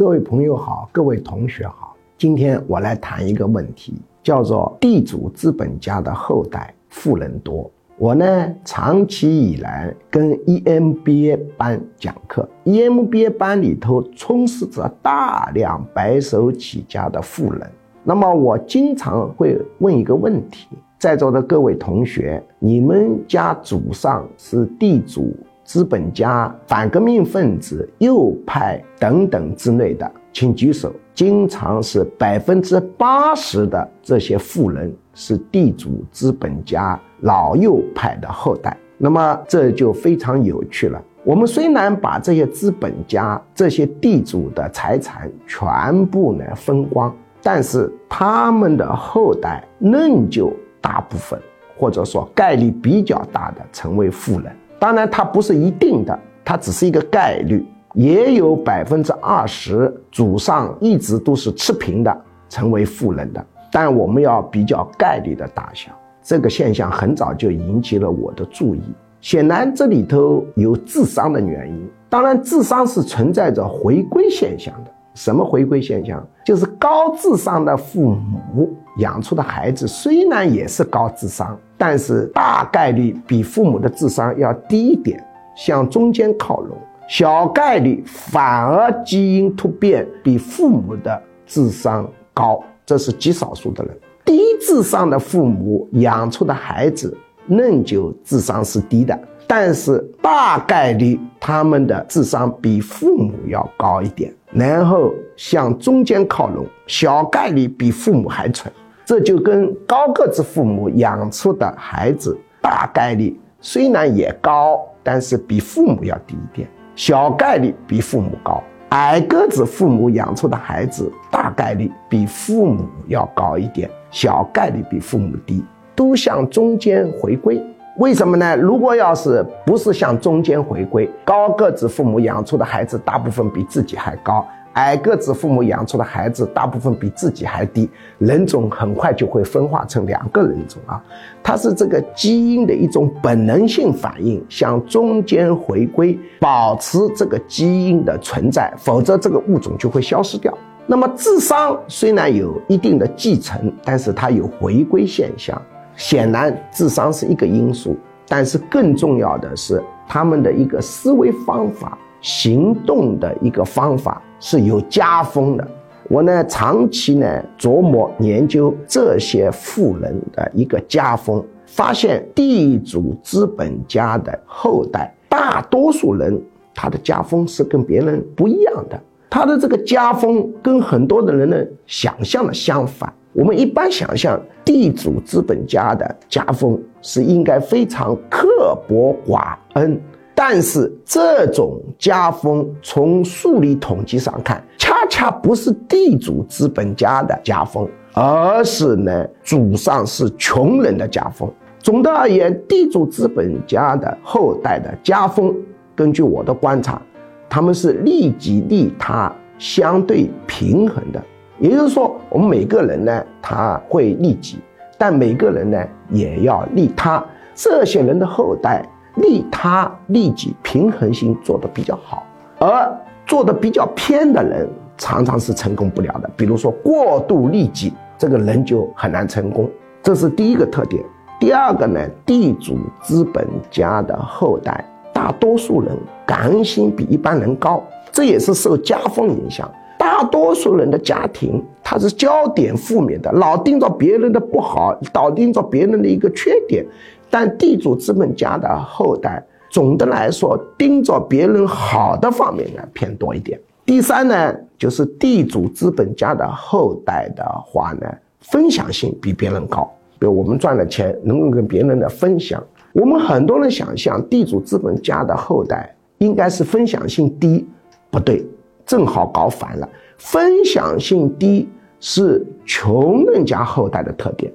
各位朋友好，各位同学好。今天我来谈一个问题，叫做地主资本家的后代富人多。我呢，长期以来跟 EMBA 班讲课，EMBA 班里头充斥着大量白手起家的富人。那么我经常会问一个问题：在座的各位同学，你们家祖上是地主？资本家、反革命分子、右派等等之类的，请举手。经常是百分之八十的这些富人是地主、资本家、老右派的后代。那么这就非常有趣了。我们虽然把这些资本家、这些地主的财产全部呢分光，但是他们的后代仍旧大部分，或者说概率比较大的成为富人。当然，它不是一定的，它只是一个概率，也有百分之二十祖上一直都是持平的，成为富人的。但我们要比较概率的大小，这个现象很早就引起了我的注意。显然，这里头有智商的原因。当然，智商是存在着回归现象的。什么回归现象？就是高智商的父母养出的孩子，虽然也是高智商。但是大概率比父母的智商要低一点，向中间靠拢；小概率反而基因突变比父母的智商高，这是极少数的人。低智商的父母养出的孩子，仍旧智商是低的，但是大概率他们的智商比父母要高一点，然后向中间靠拢，小概率比父母还蠢。这就跟高个子父母养出的孩子大概率虽然也高，但是比父母要低一点；小概率比父母高。矮个子父母养出的孩子大概率比父母要高一点，小概率比父母低，都向中间回归。为什么呢？如果要是不是向中间回归，高个子父母养出的孩子大部分比自己还高。矮个子父母养出的孩子，大部分比自己还低，人种很快就会分化成两个人种啊！它是这个基因的一种本能性反应，向中间回归，保持这个基因的存在，否则这个物种就会消失掉。那么智商虽然有一定的继承，但是它有回归现象。显然，智商是一个因素，但是更重要的是他们的一个思维方法、行动的一个方法。是有家风的。我呢，长期呢琢磨研究这些富人的一个家风，发现地主资本家的后代，大多数人他的家风是跟别人不一样的。他的这个家风跟很多的人的想象的相反。我们一般想象地主资本家的家风是应该非常刻薄寡恩。但是这种家风从数理统计上看，恰恰不是地主资本家的家风，而是呢祖上是穷人的家风。总的而言，地主资本家的后代的家风，根据我的观察，他们是利己利他相对平衡的。也就是说，我们每个人呢，他会利己，但每个人呢也要利他。这些人的后代。利他利己平衡性做得比较好，而做得比较偏的人常常是成功不了的。比如说过度利己，这个人就很难成功。这是第一个特点。第二个呢，地主资本家的后代，大多数人感恩心比一般人高，这也是受家风影响。大多数人的家庭，他是焦点负面的，老盯着别人的不好，老盯着别人的一个缺点。但地主资本家的后代，总的来说盯着别人好的方面呢偏多一点。第三呢，就是地主资本家的后代的话呢，分享性比别人高。比如我们赚了钱，能够跟别人的分享。我们很多人想象地主资本家的后代应该是分享性低，不对，正好搞反了。分享性低是穷人家后代的特点。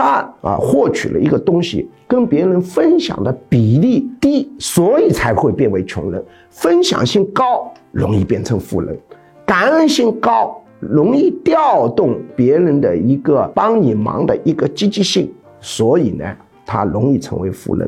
他啊，获取了一个东西，跟别人分享的比例低，所以才会变为穷人。分享性高，容易变成富人；感恩性高，容易调动别人的一个帮你忙的一个积极性，所以呢，他容易成为富人。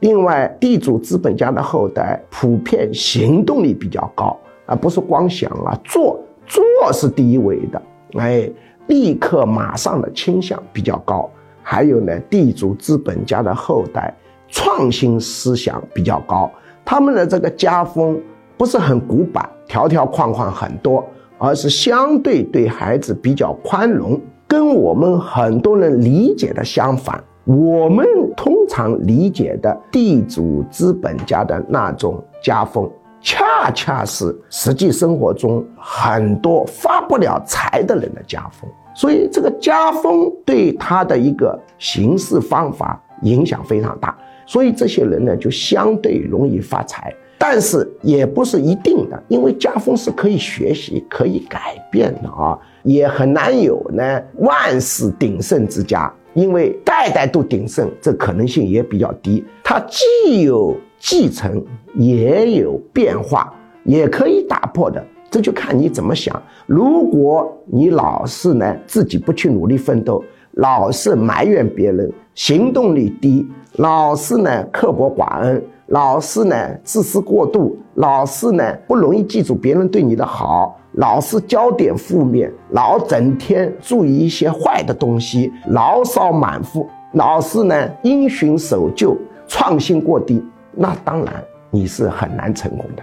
另外，地主资本家的后代普遍行动力比较高，而不是光想啊做做是第一位的，哎，立刻马上的倾向比较高。还有呢，地主资本家的后代创新思想比较高，他们的这个家风不是很古板，条条框框很多，而是相对对孩子比较宽容，跟我们很多人理解的相反。我们通常理解的地主资本家的那种家风，恰恰是实际生活中很多发不了财的人的家风。所以，这个家风对他的一个行事方法影响非常大。所以，这些人呢，就相对容易发财。但是，也不是一定的，因为家风是可以学习、可以改变的啊，也很难有呢万世鼎盛之家。因为代代都鼎盛，这可能性也比较低。它既有继承，也有变化，也可以打破的。这就看你怎么想。如果你老是呢自己不去努力奋斗，老是埋怨别人，行动力低，老是呢刻薄寡恩，老是呢自私过度，老是呢不容易记住别人对你的好。老是焦点负面，老整天注意一些坏的东西，牢骚满腹，老是呢因循守旧，创新过低，那当然你是很难成功的。